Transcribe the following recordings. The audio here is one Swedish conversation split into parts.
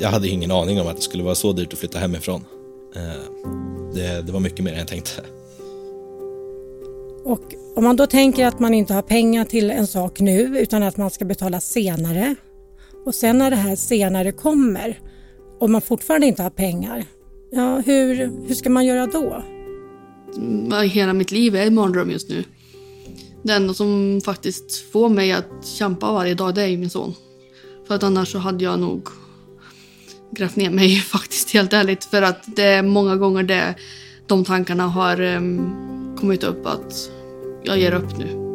jag hade ingen aning om att det skulle vara så dyrt att flytta hemifrån. Eh, det, det var mycket mer än jag tänkte. Och om man då tänker att man inte har pengar till en sak nu utan att man ska betala senare och sen när det här senare kommer och man fortfarande inte har pengar, ja, hur, hur ska man göra då? Hela mitt liv är en mardröm just nu. Det enda som faktiskt får mig att kämpa varje dag det är min son. För att annars så hade jag nog grävt ner mig faktiskt helt ärligt. För att det är många gånger det, de tankarna har um, kommit upp att jag ger upp nu.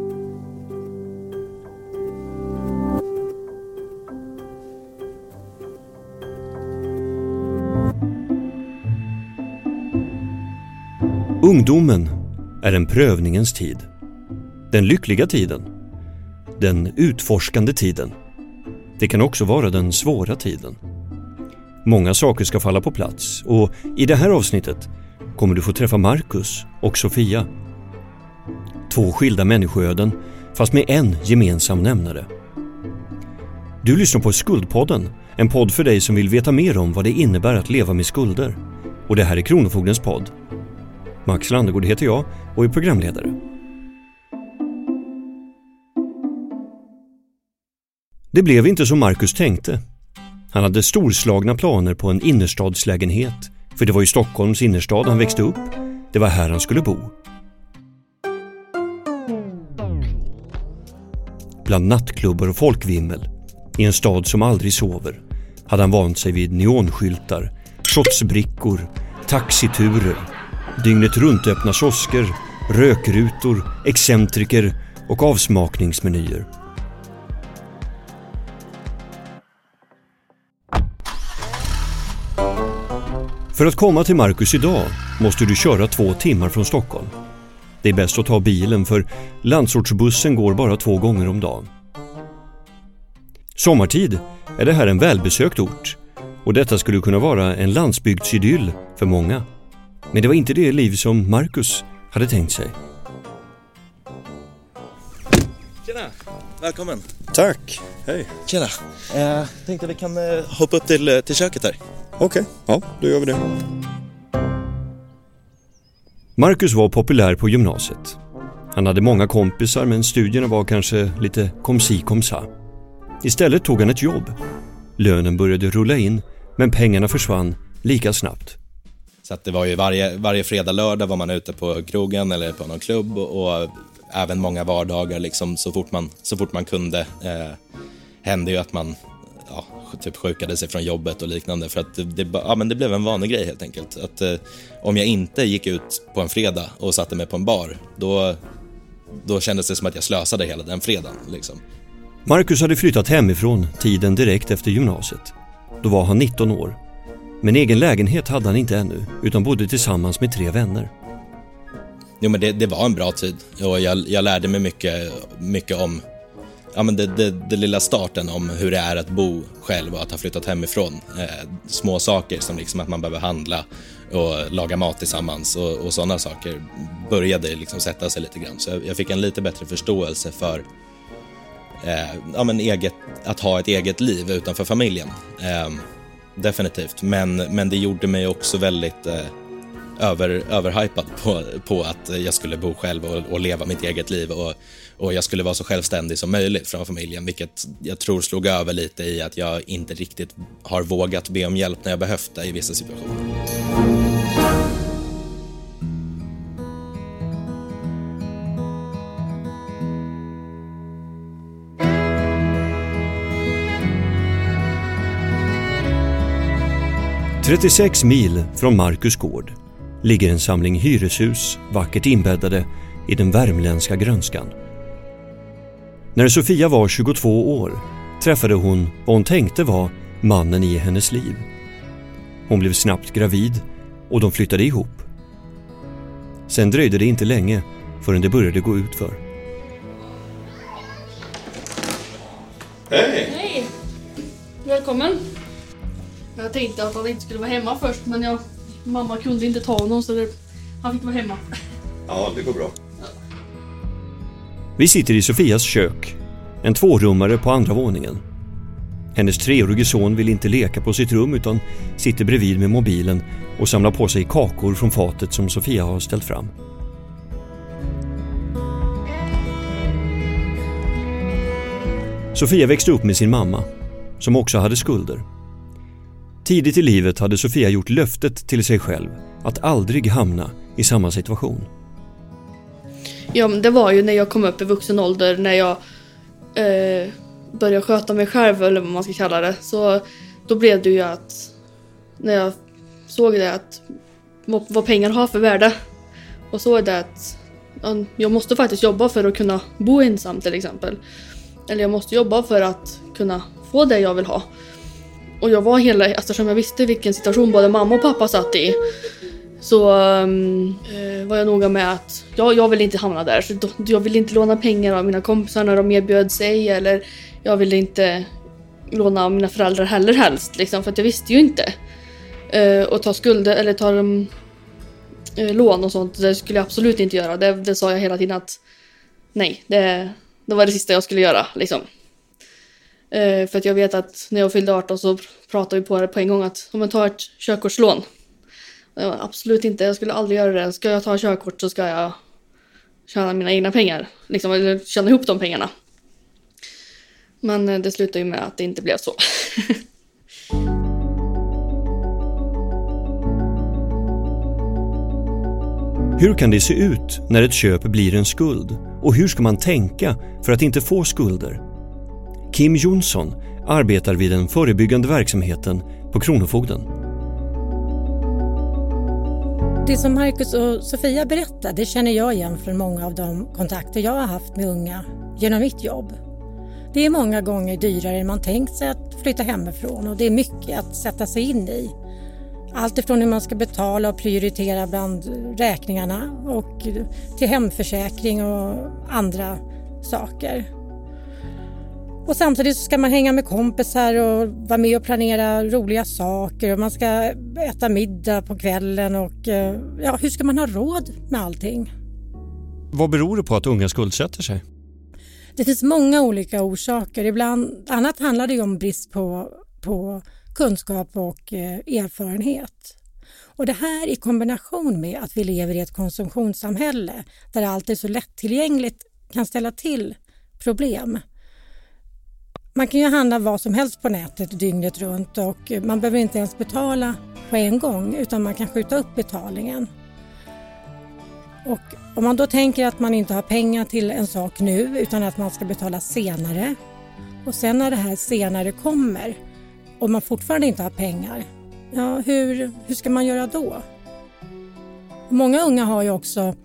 Ungdomen är en prövningens tid. Den lyckliga tiden. Den utforskande tiden. Det kan också vara den svåra tiden. Många saker ska falla på plats och i det här avsnittet kommer du få träffa Marcus och Sofia. Två skilda människoöden fast med en gemensam nämnare. Du lyssnar på Skuldpodden, en podd för dig som vill veta mer om vad det innebär att leva med skulder. Och det här är Kronofogdens podd. Max Landegård heter jag och är programledare. Det blev inte som Marcus tänkte. Han hade storslagna planer på en innerstadslägenhet, för det var i Stockholms innerstad han växte upp. Det var här han skulle bo. Bland nattklubbar och folkvimmel, i en stad som aldrig sover, hade han vant sig vid neonskyltar, shotsbrickor, taxiturer, dygnet runt öppna kiosker, rökrutor, excentriker och avsmakningsmenyer. För att komma till Marcus idag måste du köra två timmar från Stockholm. Det är bäst att ta bilen för landsortsbussen går bara två gånger om dagen. Sommartid är det här en välbesökt ort och detta skulle kunna vara en landsbygdsidyll för många. Men det var inte det liv som Marcus hade tänkt sig. Tjena! Välkommen! Tack, hej. Tjena! Eh, tänkte vi kan eh, hoppa upp till, eh, till köket här. Okej, ja då gör vi det. Marcus var populär på gymnasiet. Han hade många kompisar men studierna var kanske lite kom si kom sa. Istället tog han ett jobb. Lönen började rulla in men pengarna försvann lika snabbt. Så att det var ju varje, varje fredag, lördag var man ute på krogen eller på någon klubb och även många vardagar liksom så fort man, så fort man kunde. Eh, hände ju att man ja, typ sjukade sig från jobbet och liknande för att det, det, ja, men det blev en vanlig grej helt enkelt. Att eh, om jag inte gick ut på en fredag och satte mig på en bar, då, då kändes det som att jag slösade hela den fredagen. Liksom. Marcus hade flyttat hemifrån tiden direkt efter gymnasiet. Då var han 19 år. Men egen lägenhet hade han inte ännu, utan bodde tillsammans med tre vänner. Jo men det, det var en bra tid och jag, jag lärde mig mycket, mycket om ja, men det, det, det, lilla starten om hur det är att bo själv och att ha flyttat hemifrån. Eh, små saker som liksom att man behöver handla och laga mat tillsammans och, och sådana saker började liksom sätta sig lite grann. Så jag, jag fick en lite bättre förståelse för eh, ja, men eget, att ha ett eget liv utanför familjen. Eh, definitivt, men, men det gjorde mig också väldigt eh, över, överhypad på, på att jag skulle bo själv och, och leva mitt eget liv och, och jag skulle vara så självständig som möjligt från familjen, vilket jag tror slog över lite i att jag inte riktigt har vågat be om hjälp när jag behövt det i vissa situationer. ...36 mil från Marcus gård ligger en samling hyreshus vackert inbäddade i den värmländska grönskan. När Sofia var 22 år träffade hon vad hon tänkte var mannen i hennes liv. Hon blev snabbt gravid och de flyttade ihop. Sen dröjde det inte länge förrän det började gå ut för. Hej! Hej! Välkommen! Jag tänkte att han inte skulle vara hemma först men jag, mamma kunde inte ta honom så det, han fick vara hemma. Ja, det går bra. Vi sitter i Sofias kök, en tvårummare på andra våningen. Hennes treårige son vill inte leka på sitt rum utan sitter bredvid med mobilen och samlar på sig kakor från fatet som Sofia har ställt fram. Sofia växte upp med sin mamma, som också hade skulder. Tidigt i livet hade Sofia gjort löftet till sig själv att aldrig hamna i samma situation. Ja, men det var ju när jag kom upp i vuxen ålder, när jag eh, började sköta mig själv, eller vad man ska kalla det. Så då blev det ju att, när jag såg det, att vad, pengar har för värde. Och såg det att jag måste faktiskt jobba för att kunna bo ensam till exempel. Eller jag måste jobba för att kunna få det jag vill ha. Och jag var hela, eftersom jag visste vilken situation både mamma och pappa satt i så um, var jag noga med att ja, jag vill inte hamna där. Så då, jag vill inte låna pengar av mina kompisar när de erbjöd sig eller jag ville inte låna av mina föräldrar heller helst liksom, för att jag visste ju inte. Uh, och ta skulder eller ta um, uh, lån och sånt, det skulle jag absolut inte göra. Det, det sa jag hela tiden att nej, det, det var det sista jag skulle göra liksom. Eh, för att jag vet att när jag fyllde 18 så pratade vi på det på en gång att om man tar ett körkortslån absolut inte, jag skulle aldrig göra det. Ska jag ta körkort så ska jag tjäna mina egna pengar. Liksom, eller tjäna ihop de pengarna. Men eh, det slutade ju med att det inte blev så. Hur kan det se ut när ett köp blir en skuld? Och hur ska man tänka för att inte få skulder? Kim Jonsson arbetar vid den förebyggande verksamheten på Kronofogden. Det som Marcus och Sofia berättar det känner jag igen från många av de kontakter jag har haft med unga genom mitt jobb. Det är många gånger dyrare än man tänkt sig att flytta hemifrån och det är mycket att sätta sig in i. Allt ifrån hur man ska betala och prioritera bland räkningarna och till hemförsäkring och andra saker. Och samtidigt ska man hänga med kompisar och vara med och planera roliga saker och man ska äta middag på kvällen och eh, ja, hur ska man ha råd med allting? Vad beror det på att unga skuldsätter sig? Det finns många olika orsaker. Ibland annat handlar det om brist på, på kunskap och eh, erfarenhet. Och det här i kombination med att vi lever i ett konsumtionssamhälle där allt är så lättillgängligt kan ställa till problem. Man kan ju handla vad som helst på nätet dygnet runt och man behöver inte ens betala på en gång utan man kan skjuta upp betalningen. Och om man då tänker att man inte har pengar till en sak nu utan att man ska betala senare och sen när det här senare kommer och man fortfarande inte har pengar, ja hur, hur ska man göra då? Många unga har ju också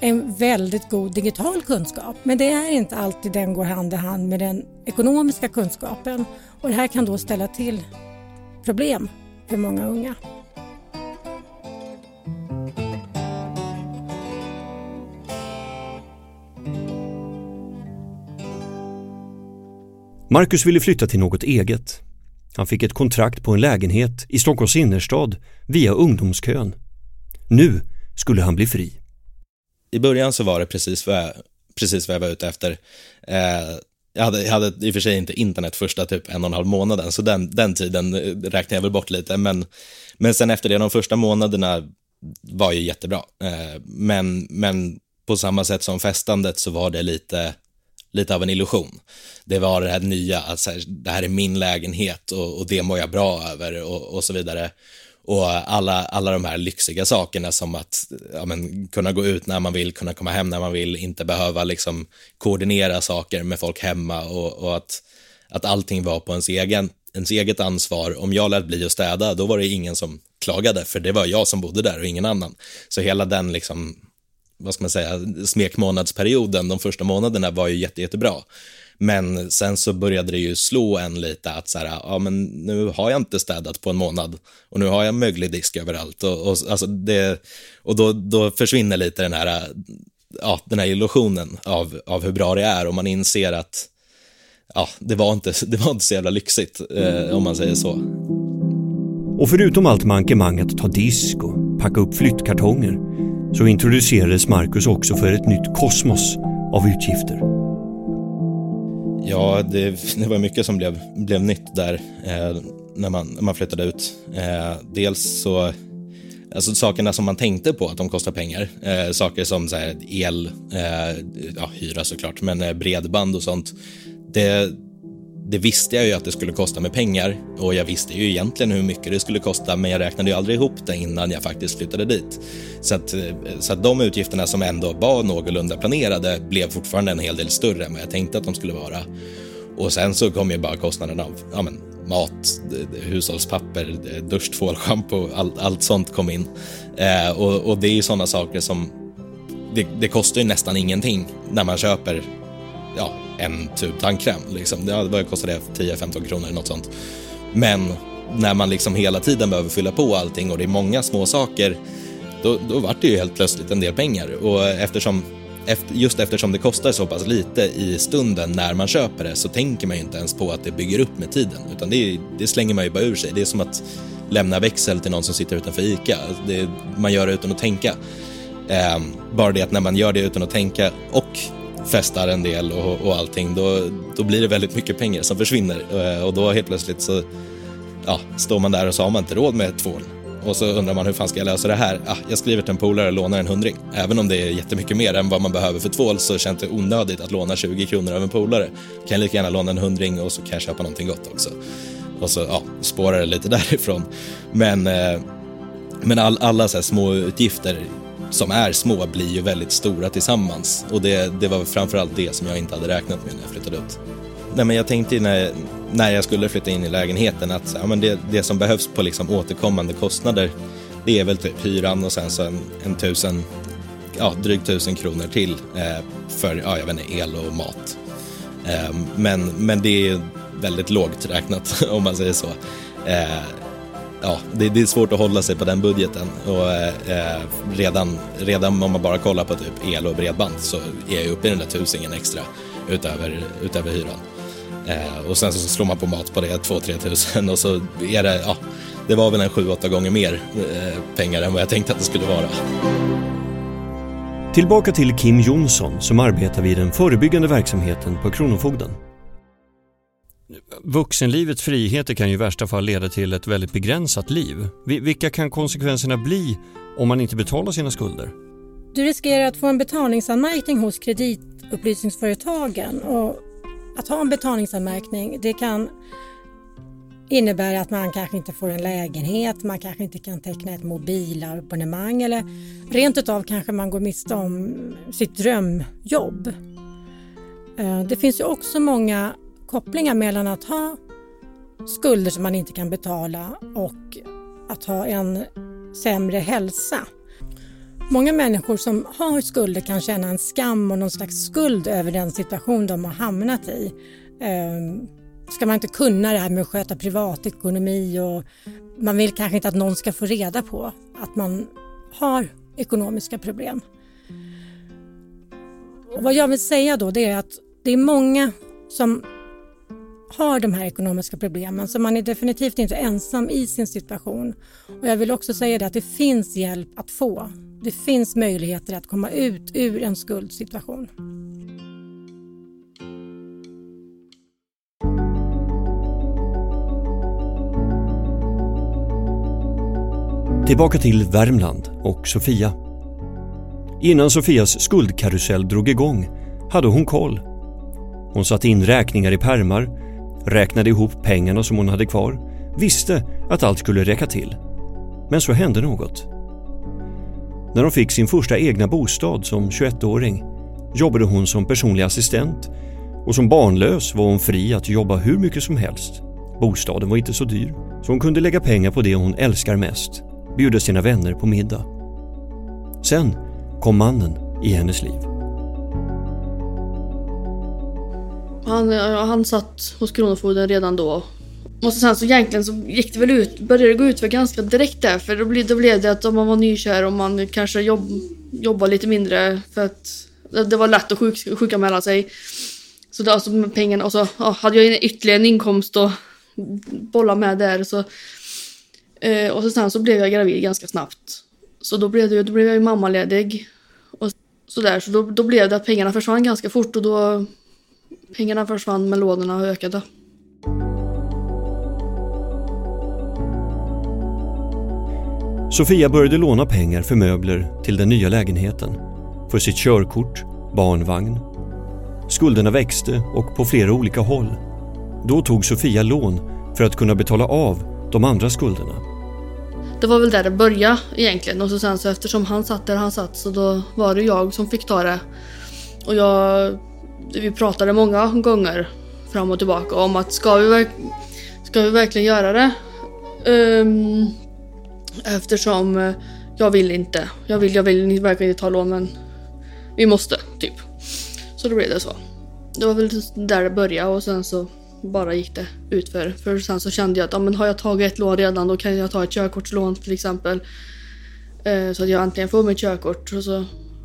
en väldigt god digital kunskap men det är inte alltid den går hand i hand med den ekonomiska kunskapen och det här kan då ställa till problem för många unga. Marcus ville flytta till något eget. Han fick ett kontrakt på en lägenhet i Stockholms innerstad via ungdomskön. Nu skulle han bli fri i början så var det precis vad jag, precis vad jag var ute efter. Eh, jag, hade, jag hade i och för sig inte internet första typ en och en halv månaden, så den, den tiden eh, räknar jag väl bort lite. Men, men sen efter det, de första månaderna var ju jättebra. Eh, men, men på samma sätt som festandet så var det lite, lite av en illusion. Det var det här nya, att det här är min lägenhet och, och det mår jag bra över och, och så vidare. Och alla, alla de här lyxiga sakerna som att ja, men, kunna gå ut när man vill, kunna komma hem när man vill, inte behöva liksom koordinera saker med folk hemma och, och att, att allting var på ens, egen, ens eget ansvar. Om jag lät bli att städa, då var det ingen som klagade, för det var jag som bodde där och ingen annan. Så hela den liksom, vad ska man säga, smekmånadsperioden, de första månaderna var ju jätte, jättebra. Men sen så började det ju slå en lite att så här, ja men nu har jag inte städat på en månad och nu har jag möglig disk överallt och, och, alltså det, och då, då försvinner lite den här, ja, den här illusionen av, av hur bra det är och man inser att ja, det var inte, det var inte så jävla lyxigt eh, om man säger så. Och förutom allt mankemang att ta disk och packa upp flyttkartonger så introducerades Marcus också för ett nytt kosmos av utgifter Ja, det, det var mycket som blev, blev nytt där eh, när, man, när man flyttade ut. Eh, dels så, alltså sakerna som man tänkte på att de kostar pengar. Eh, saker som så här, el, eh, ja, hyra såklart, men eh, bredband och sånt. Det, det visste jag ju att det skulle kosta med pengar och jag visste ju egentligen hur mycket det skulle kosta men jag räknade ju aldrig ihop det innan jag faktiskt flyttade dit. Så att, eh, så att de utgifterna som ändå var någorlunda planerade blev fortfarande en hel del större än vad jag tänkte att de skulle vara. Och sen så kom ju bara kostnaden av ja, men, mat, hushållspapper, duschtvål, schampo, all, allt sånt kom in. Eh, och, och, det är ju sådana saker som det, det kostar ju nästan ingenting när man köper ja, en tub tandkräm. Liksom. Det, vad kostar det? 10-15 kronor eller något sånt. Men när man liksom hela tiden behöver fylla på allting och det är många små saker, då, då vart det ju helt plötsligt en del pengar. Och eftersom, just eftersom det kostar så pass lite i stunden när man köper det så tänker man ju inte ens på att det bygger upp med tiden, utan det, det slänger man ju bara ur sig. Det är som att lämna växel till någon som sitter utanför ICA. Alltså, det, man gör det utan att tänka. Eh, bara det att när man gör det utan att tänka och festar en del och, och allting, då, då blir det väldigt mycket pengar som försvinner. Eh, och då helt plötsligt så ja, står man där och så har man inte råd med tvål. Och så undrar man hur fan ska jag lösa det här? Ah, jag skriver till en polare och lånar en hundring. Även om det är jättemycket mer än vad man behöver för tvål så känns det onödigt att låna 20 kronor av en polare. Kan jag lika gärna låna en hundring och så kan jag köpa någonting gott också. Och så ja, spårar det lite därifrån. Men, eh, men all, alla så här små utgifter som är små blir ju väldigt stora tillsammans. Och det, det var framförallt det som jag inte hade räknat med när jag flyttade ut. Nej, men jag tänkte när, när jag skulle flytta in i lägenheten att ja, men det, det som behövs på liksom återkommande kostnader det är väl typ hyran och sen så en, en tusen, ja, drygt tusen kronor till eh, för ja, jag vet inte, el och mat. Eh, men, men det är väldigt lågt räknat om man säger så. Eh, ja, det, det, är svårt att hålla sig på den budgeten och eh, eh, redan, redan om man bara kollar på typ el och bredband så är jag uppe i den där tusingen extra utöver, utöver hyran. Eh, och sen så slår man på mat på det 2-3 tusen och så är det, ja, det var väl en 7-8 gånger mer eh, pengar än vad jag tänkte att det skulle vara. Tillbaka till Kim Jonsson som arbetar vid den förebyggande verksamheten på Kronofogden. Vuxenlivets friheter kan ju i värsta fall leda till ett väldigt begränsat liv. Vilka kan konsekvenserna bli om man inte betalar sina skulder? Du riskerar att få en betalningsanmärkning hos kreditupplysningsföretagen och att ha en betalningsanmärkning det kan innebära att man kanske inte får en lägenhet, man kanske inte kan teckna ett mobilabonnemang eller rent utav kanske man går miste om sitt drömjobb. Eh, det finns ju också många kopplingar mellan att ha skulder som man inte kan betala och att ha en sämre hälsa. Många människor som har skulder kan känna en skam och någon slags skuld över den situation de har hamnat i. Ehm, ska man inte kunna det här med att sköta privatekonomi och man vill kanske inte att någon ska få reda på att man har ekonomiska problem. Och vad jag vill säga då det är att det är många som har de här ekonomiska problemen så man är definitivt inte ensam i sin situation. Och jag vill också säga det att det finns hjälp att få. Det finns möjligheter att komma ut ur en skuldsituation. Tillbaka till Värmland och Sofia. Innan Sofias skuldkarusell drog igång hade hon koll. Hon satte in räkningar i permar räknade ihop pengarna som hon hade kvar, visste att allt skulle räcka till. Men så hände något. När hon fick sin första egna bostad som 21-åring jobbade hon som personlig assistent och som barnlös var hon fri att jobba hur mycket som helst. Bostaden var inte så dyr, så hon kunde lägga pengar på det hon älskar mest, bjuda sina vänner på middag. Sen kom mannen i hennes liv. Han, eh, han satt hos Kronofogden redan då. Och sen så egentligen så gick det väl ut, började det gå ut för ganska direkt där. För då blev, då blev det att om man var nykär och man kanske jobb, jobbade lite mindre för att det var lätt att sjuk, sjukanmäla sig. Så det, alltså med pengarna, och så ja, hade jag ytterligare en inkomst att bolla med där. Så, eh, och så sen så blev jag gravid ganska snabbt. Så då blev, det, då blev jag ju mammaledig. Och så där, så då, då blev det att pengarna försvann ganska fort och då Pengarna försvann men lådorna ökade. Sofia började låna pengar för möbler till den nya lägenheten, för sitt körkort, barnvagn. Skulderna växte och på flera olika håll. Då tog Sofia lån för att kunna betala av de andra skulderna. Det var väl där det började egentligen och så sen så eftersom han satt där han satt så då var det jag som fick ta det. Och jag, vi pratade många gånger fram och tillbaka om att ska vi, verk, ska vi verkligen göra det? Um, eftersom eh, jag vill inte. Jag vill, jag vill verkligen inte ta lån men vi måste, typ. Så då blev det så. Det var väl där det började och sen så bara gick det utför. För sen så kände jag att ja, men har jag tagit ett lån redan då kan jag ta ett körkortslån till exempel. Eh, så att jag äntligen får mitt körkort. Och så,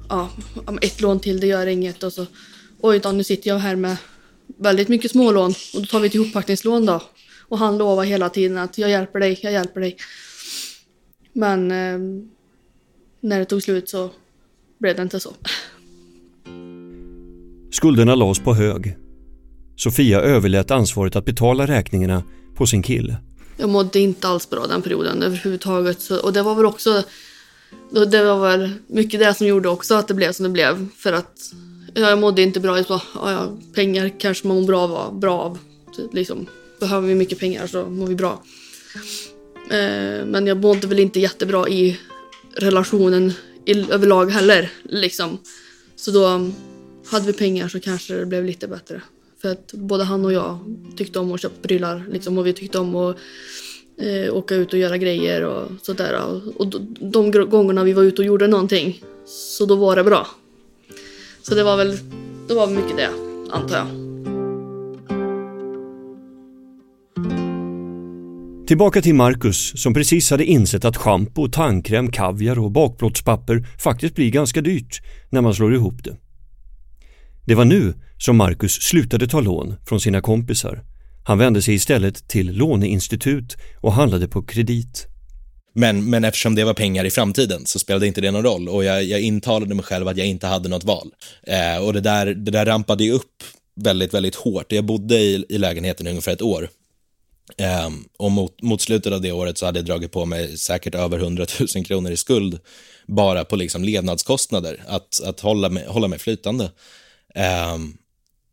ja, ett lån till det gör inget. Och så, oj då, nu sitter jag här med väldigt mycket smålån och då tar vi ett ihoppackningslån då. Och han lovar hela tiden att jag hjälper dig, jag hjälper dig. Men eh, när det tog slut så blev det inte så. Skulderna lades på hög. Sofia överlät ansvaret att betala räkningarna på sin kille. Jag mådde inte alls bra den perioden överhuvudtaget. Så, och det var väl också det var väl mycket det som gjorde också att det blev som det blev. För att jag mådde inte bra. Så, ja, pengar kanske man mår bra, bra av. Typ, liksom, behöver vi mycket pengar så mår vi bra. Eh, men jag mådde väl inte jättebra i relationen i, överlag heller. Liksom. Så då um, hade vi pengar så kanske det blev lite bättre. För att både han och jag tyckte om att köpa prylar liksom, och vi tyckte om att eh, åka ut och göra grejer och sådär. Och, och de gångerna vi var ute och gjorde någonting så då var det bra. Så det var väl, det var mycket det, antar jag. Tillbaka till Marcus som precis hade insett att schampo, tandkräm, kaviar och bakplåtspapper faktiskt blir ganska dyrt när man slår ihop det. Det var nu som Marcus slutade ta lån från sina kompisar. Han vände sig istället till låneinstitut och handlade på kredit. Men, men eftersom det var pengar i framtiden så spelade inte det någon roll och jag, jag intalade mig själv att jag inte hade något val. Eh, och det där, det där rampade ju upp väldigt, väldigt hårt. Jag bodde i, i lägenheten ungefär ett år. Eh, och mot, mot slutet av det året så hade jag dragit på mig säkert över 100 000 kronor i skuld bara på liksom levnadskostnader, att, att hålla, mig, hålla mig flytande. Eh,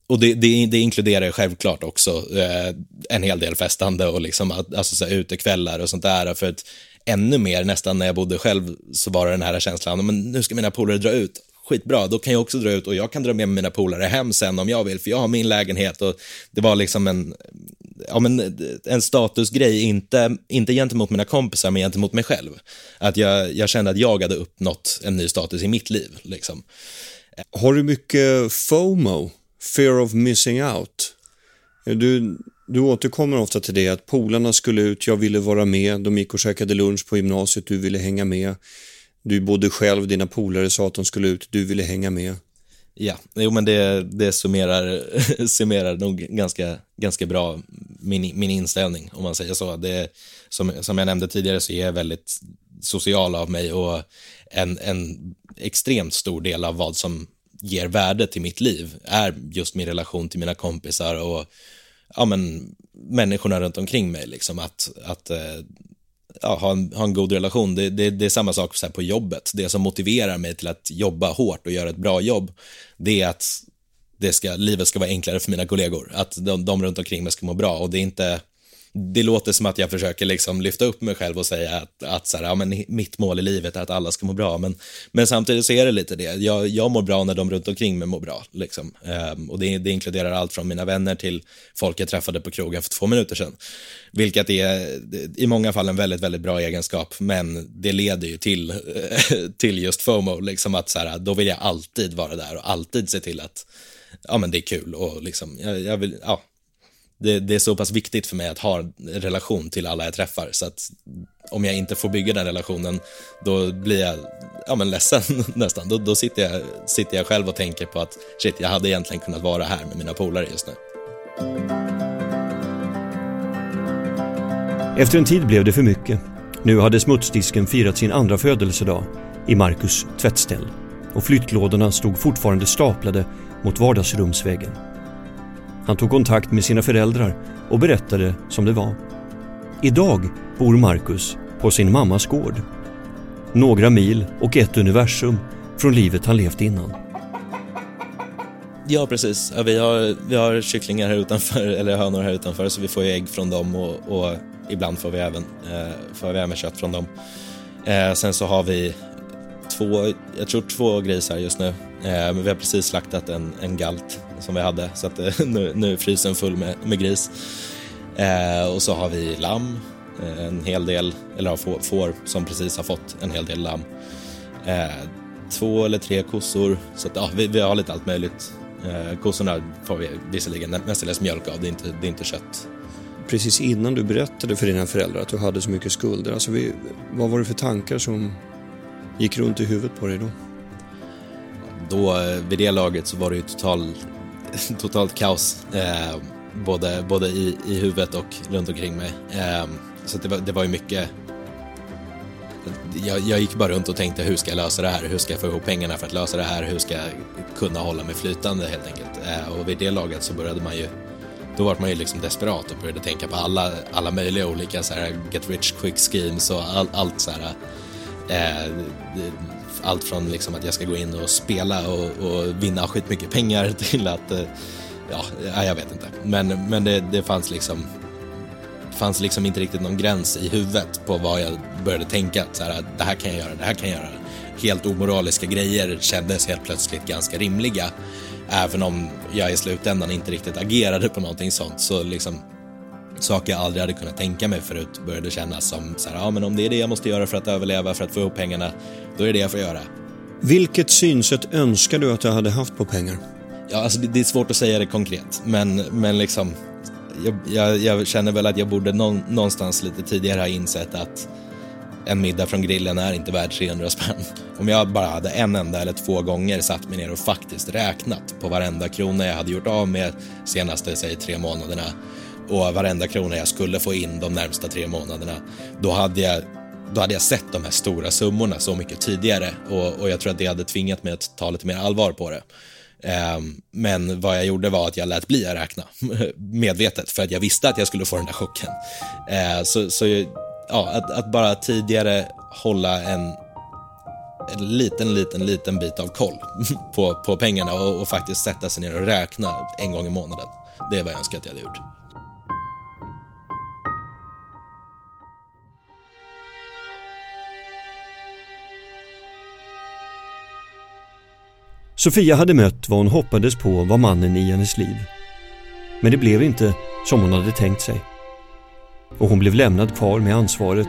och det, det, det, inkluderar självklart också eh, en hel del festande och liksom, alltså, så här, utekvällar och sånt där. För att ännu mer, nästan när jag bodde själv, så var det den här känslan, men nu ska mina polare dra ut. Skitbra, då kan jag också dra ut och jag kan dra med mina polare hem sen om jag vill, för jag har min lägenhet. Och det var liksom en, ja, men en statusgrej, inte, inte gentemot mina kompisar, men gentemot mig själv. Att jag, jag kände att jag hade uppnått en ny status i mitt liv. Liksom. Har du mycket FOMO? Fear of missing out? Du, du återkommer ofta till det att polarna skulle ut, jag ville vara med, de gick och käkade lunch på gymnasiet, du ville hänga med. Du bodde själv, dina polare sa att de skulle ut, du ville hänga med. Ja, jo men det, det summerar, summerar nog ganska, ganska bra min, min inställning om man säger så. Det, som, som jag nämnde tidigare så är jag väldigt social av mig och en, en extremt stor del av vad som ger värde till mitt liv är just min relation till mina kompisar och ja, men, människorna runt omkring mig. Liksom, att att eh, ja, ha, en, ha en god relation. Det, det, det är samma sak så på jobbet. Det som motiverar mig till att jobba hårt och göra ett bra jobb, det är att det ska, livet ska vara enklare för mina kollegor. Att de, de runt omkring mig ska må bra och det är inte det låter som att jag försöker liksom lyfta upp mig själv och säga att, att så här, ja, men mitt mål i livet är att alla ska må bra. Men, men samtidigt så är det lite det. Jag, jag mår bra när de runt omkring mig mår bra. Liksom. Um, och det, det, inkluderar allt från mina vänner till folk jag träffade på krogen för två minuter sedan. Vilket är i många fall en väldigt, väldigt bra egenskap. Men det leder ju till, till just FOMO. Liksom att så här, då vill jag alltid vara där och alltid se till att ja, men det är kul och liksom, jag, jag vill, ja, det, det, är så pass viktigt för mig att ha en relation till alla jag träffar så att om jag inte får bygga den relationen då blir jag ja, men ledsen nästan. Då, då sitter, jag, sitter jag själv och tänker på att shit, jag hade egentligen kunnat vara här med mina polare just nu. Efter en tid blev det för mycket. Nu hade smutsdisken firat sin andra födelsedag i Marcus tvättställ och flyttlådorna stod fortfarande staplade mot vardagsrumsväggen. Han tog kontakt med sina föräldrar och berättade som det var. Idag bor Marcus på sin mammas gård. Några mil och ett universum från livet han levt innan. Ja, precis. Ja, vi, har, vi har kycklingar här utanför, eller hönor här utanför, så vi får ju ägg från dem och, och ibland får vi även, eh, får vi även kött från dem. Eh, sen så har vi två, jag tror två grisar just nu, eh, men vi har precis slaktat en, en galt som vi hade, så att, eh, nu, nu är frysen full med, med gris. Eh, och så har vi lamm, eh, en hel del, eller får, får som precis har fått en hel del lamm. två eller tre kossor, så att, ja, vi, vi har lite allt möjligt. Eh, kossorna får vi visserligen mestadels mjölk av, det är inte, det är inte kött. Precis innan du berättade för dina föräldrar att du hade så mycket skulder, alltså vi, vad var det för tankar som gick runt i huvudet på dig då? Då, eh, vid det laget så var det ju total, totalt kaos. Eh, både, både i, i huvudet och runt omkring mig. Eh, så det var, det var ju mycket jag, jag, gick bara runt och tänkte hur ska jag lösa det här? Hur ska jag få ihop pengarna för att lösa det här? Hur ska jag kunna hålla mig flytande helt enkelt? Eh, och vid det laget så började man ju då var man ju liksom desperat och började tänka på alla, alla möjliga olika så här, get rich quick schemes och all, allt så här. Eh, allt från liksom att jag ska gå in och spela och, och vinna skitmycket pengar till att, eh, ja, jag vet inte. Men, men det, det fanns liksom fanns liksom inte riktigt någon gräns i huvudet på vad jag började tänka. Så här, det här kan jag göra, det här kan jag göra. Helt omoraliska grejer kändes helt plötsligt ganska rimliga. Även om jag i slutändan inte riktigt agerade på någonting sånt så liksom saker jag aldrig hade kunnat tänka mig förut började kännas som så här, ja men om det är det jag måste göra för att överleva, för att få ihop pengarna, då är det det jag får göra. Vilket synsätt önskar du att du hade haft på pengar? Ja, alltså det, det är svårt att säga det konkret, men, men liksom jag, jag, jag, känner väl att jag borde någon, någonstans lite tidigare ha insett att en middag från grillen är inte värd 300 spänn. Om jag bara hade en enda eller två gånger satt mig ner och faktiskt räknat på varenda krona jag hade gjort av med senaste, säg tre månaderna och varenda krona jag skulle få in de närmsta tre månaderna, då hade jag då hade jag sett de här stora summorna så mycket tidigare och, och jag tror att det hade tvingat mig att ta lite mer allvar på det. Ehm, men vad jag gjorde var att jag lät bli att räkna medvetet för att jag visste att jag skulle få den där chocken. Ehm, så, så ja, att, att, bara tidigare hålla en, en liten, liten, liten bit av koll på, på pengarna och, och faktiskt sätta sig ner och räkna en gång i månaden. Det är vad jag önskar att jag hade gjort. Sofia hade mött vad hon hoppades på var mannen i hennes liv. Men det blev inte som hon hade tänkt sig. Och hon blev lämnad kvar med ansvaret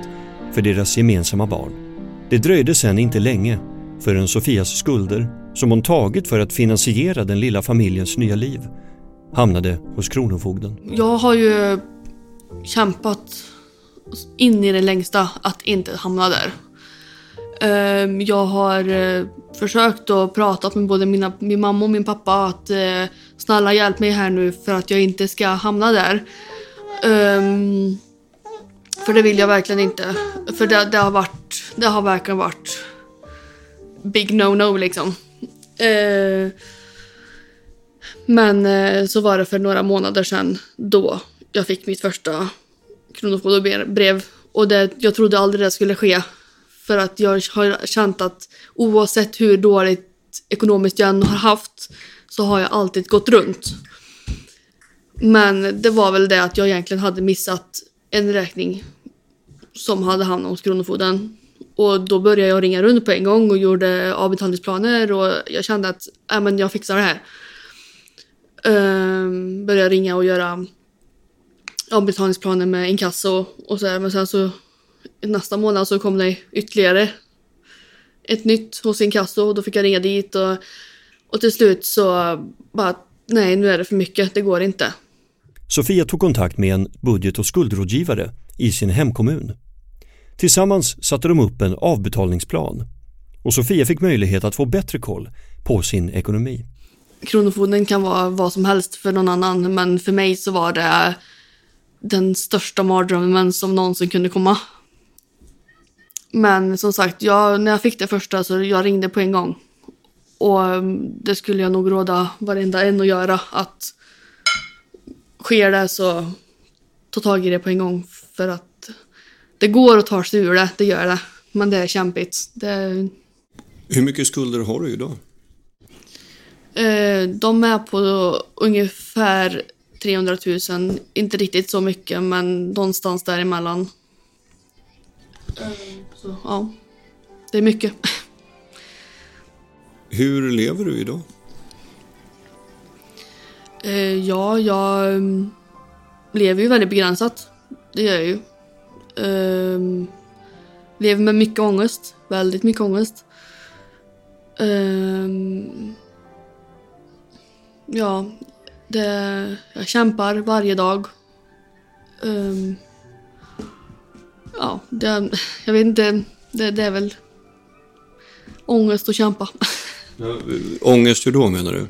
för deras gemensamma barn. Det dröjde sen inte länge förrän Sofias skulder, som hon tagit för att finansiera den lilla familjens nya liv, hamnade hos Kronofogden. Jag har ju kämpat in i det längsta att inte hamna där. Ehm, jag har eh, försökt att prata med både mina, min mamma och min pappa att eh, snälla hjälp mig här nu för att jag inte ska hamna där. Ehm, för det vill jag verkligen inte. För det, det, har varit, det har verkligen varit big no-no liksom. Ehm, men eh, så var det för några månader sedan då jag fick mitt första kronofogdebrev. Och det, jag trodde aldrig det skulle ske. För att jag har känt att oavsett hur dåligt ekonomiskt jag än har haft så har jag alltid gått runt. Men det var väl det att jag egentligen hade missat en räkning som hade hamnat hos Kronofogden. Och då började jag ringa runt på en gång och gjorde avbetalningsplaner och jag kände att äh, men jag fixar det här. Um, började ringa och göra avbetalningsplaner med inkasso och så här, men sen så nästa månad så kom det ytterligare ett nytt hos inkasso och då fick jag ringa dit och, och till slut så bara nej nu är det för mycket, det går inte. Sofia tog kontakt med en budget och skuldrådgivare i sin hemkommun. Tillsammans satte de upp en avbetalningsplan och Sofia fick möjlighet att få bättre koll på sin ekonomi. Kronofogden kan vara vad som helst för någon annan men för mig så var det den största mardrömmen som någonsin kunde komma. Men som sagt, jag, när jag fick det första så jag ringde på en gång. Och mm, det skulle jag nog råda varenda en att göra. Att sker det så ta tag i det på en gång för att det går att ta sig ur det, det gör det. Men det är kämpigt. Det, Hur mycket skulder har du idag? eh, de är på ungefär 300 000. Inte riktigt så mycket, men någonstans däremellan. Så, ja. Det är mycket. Hur lever du idag? Eh, ja, jag mm, lever ju väldigt begränsat. Det gör jag ju. Ehm, lever med mycket ångest. Väldigt mycket ångest. Ehm, ja, det, jag kämpar varje dag. Ehm, ja, det, jag vet inte. Det, det är väl ångest att kämpa. Ångest hur då menar du?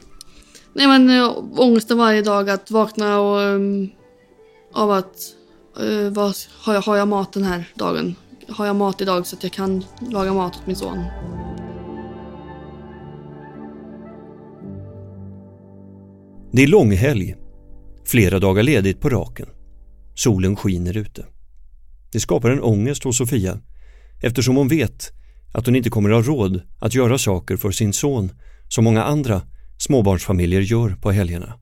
Nej men äh, ångesten varje dag att vakna och um, av att uh, vad, har, jag, har jag mat den här dagen? Har jag mat idag så att jag kan laga mat åt min son? Det är långhelg. Flera dagar ledigt på raken. Solen skiner ute. Det skapar en ångest hos Sofia eftersom hon vet att hon inte kommer att ha råd att göra saker för sin son som många andra småbarnsfamiljer gör på helgerna.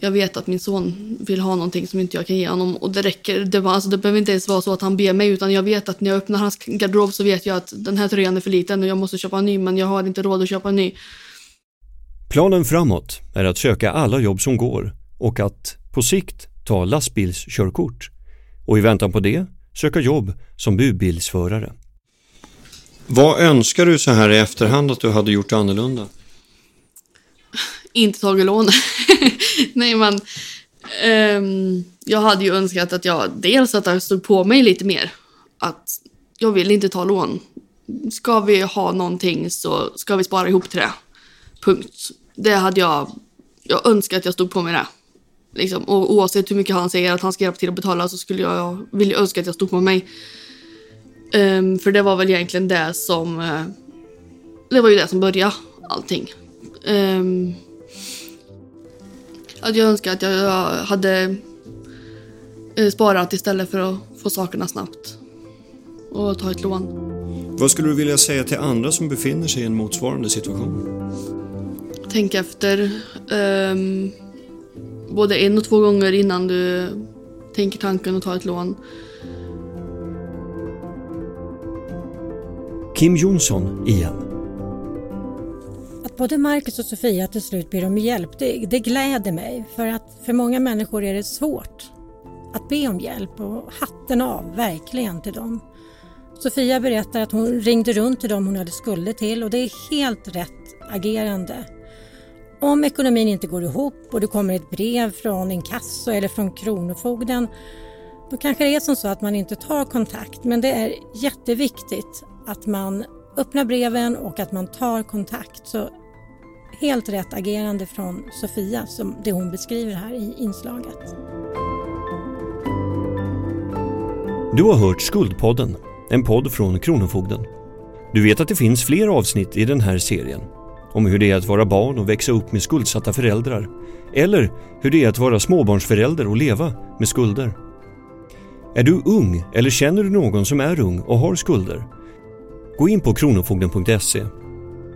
Jag vet att min son vill ha någonting som inte jag kan ge honom och det räcker. Det, alltså, det behöver inte ens vara så att han ber mig utan jag vet att när jag öppnar hans garderob så vet jag att den här tröjan är för liten och jag måste köpa en ny men jag har inte råd att köpa en ny. Planen framåt är att söka alla jobb som går och att på sikt ta lastbilskörkort och i väntan på det söka jobb som budbilsförare. Vad önskar du så här i efterhand att du hade gjort annorlunda? inte tagit lån. Nej men ehm, jag hade ju önskat att jag dels att jag stod på mig lite mer. Att jag vill inte ta lån. Ska vi ha någonting så ska vi spara ihop till det. Punkt. Det hade jag, jag önskar att jag stod på mig det. Liksom, och oavsett hur mycket han säger att han ska hjälpa till att betala så skulle jag vilja önska att jag stod på mig. Ehm, för det var väl egentligen det som, eh, det var ju det som började allting. Um, att jag önskar att jag hade eh, sparat istället för att få sakerna snabbt. Och ta ett lån. Vad skulle du vilja säga till andra som befinner sig i en motsvarande situation? Tänk efter ehm, både en och två gånger innan du tänker tanken att ta ett lån. Kim Jonsson igen. Att både Marcus och Sofia till slut ber om hjälp, det, det gläder mig. För att för många människor är det svårt att be om hjälp och hatten av, verkligen, till dem. Sofia berättar att hon ringde runt till dem hon hade skulder till och det är helt rätt agerande. Om ekonomin inte går ihop och det kommer ett brev från inkasso eller från Kronofogden då kanske det är som så att man inte tar kontakt men det är jätteviktigt att man öppnar breven och att man tar kontakt. Så helt rätt agerande från Sofia, som det hon beskriver här i inslaget. Du har hört Skuldpodden, en podd från Kronofogden. Du vet att det finns fler avsnitt i den här serien om hur det är att vara barn och växa upp med skuldsatta föräldrar eller hur det är att vara småbarnsförälder och leva med skulder. Är du ung eller känner du någon som är ung och har skulder? Gå in på kronofogden.se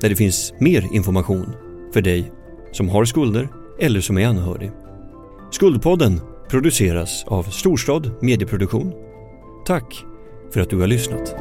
där det finns mer information för dig som har skulder eller som är anhörig. Skuldpodden produceras av Storstad Medieproduktion. Tack för att du har lyssnat.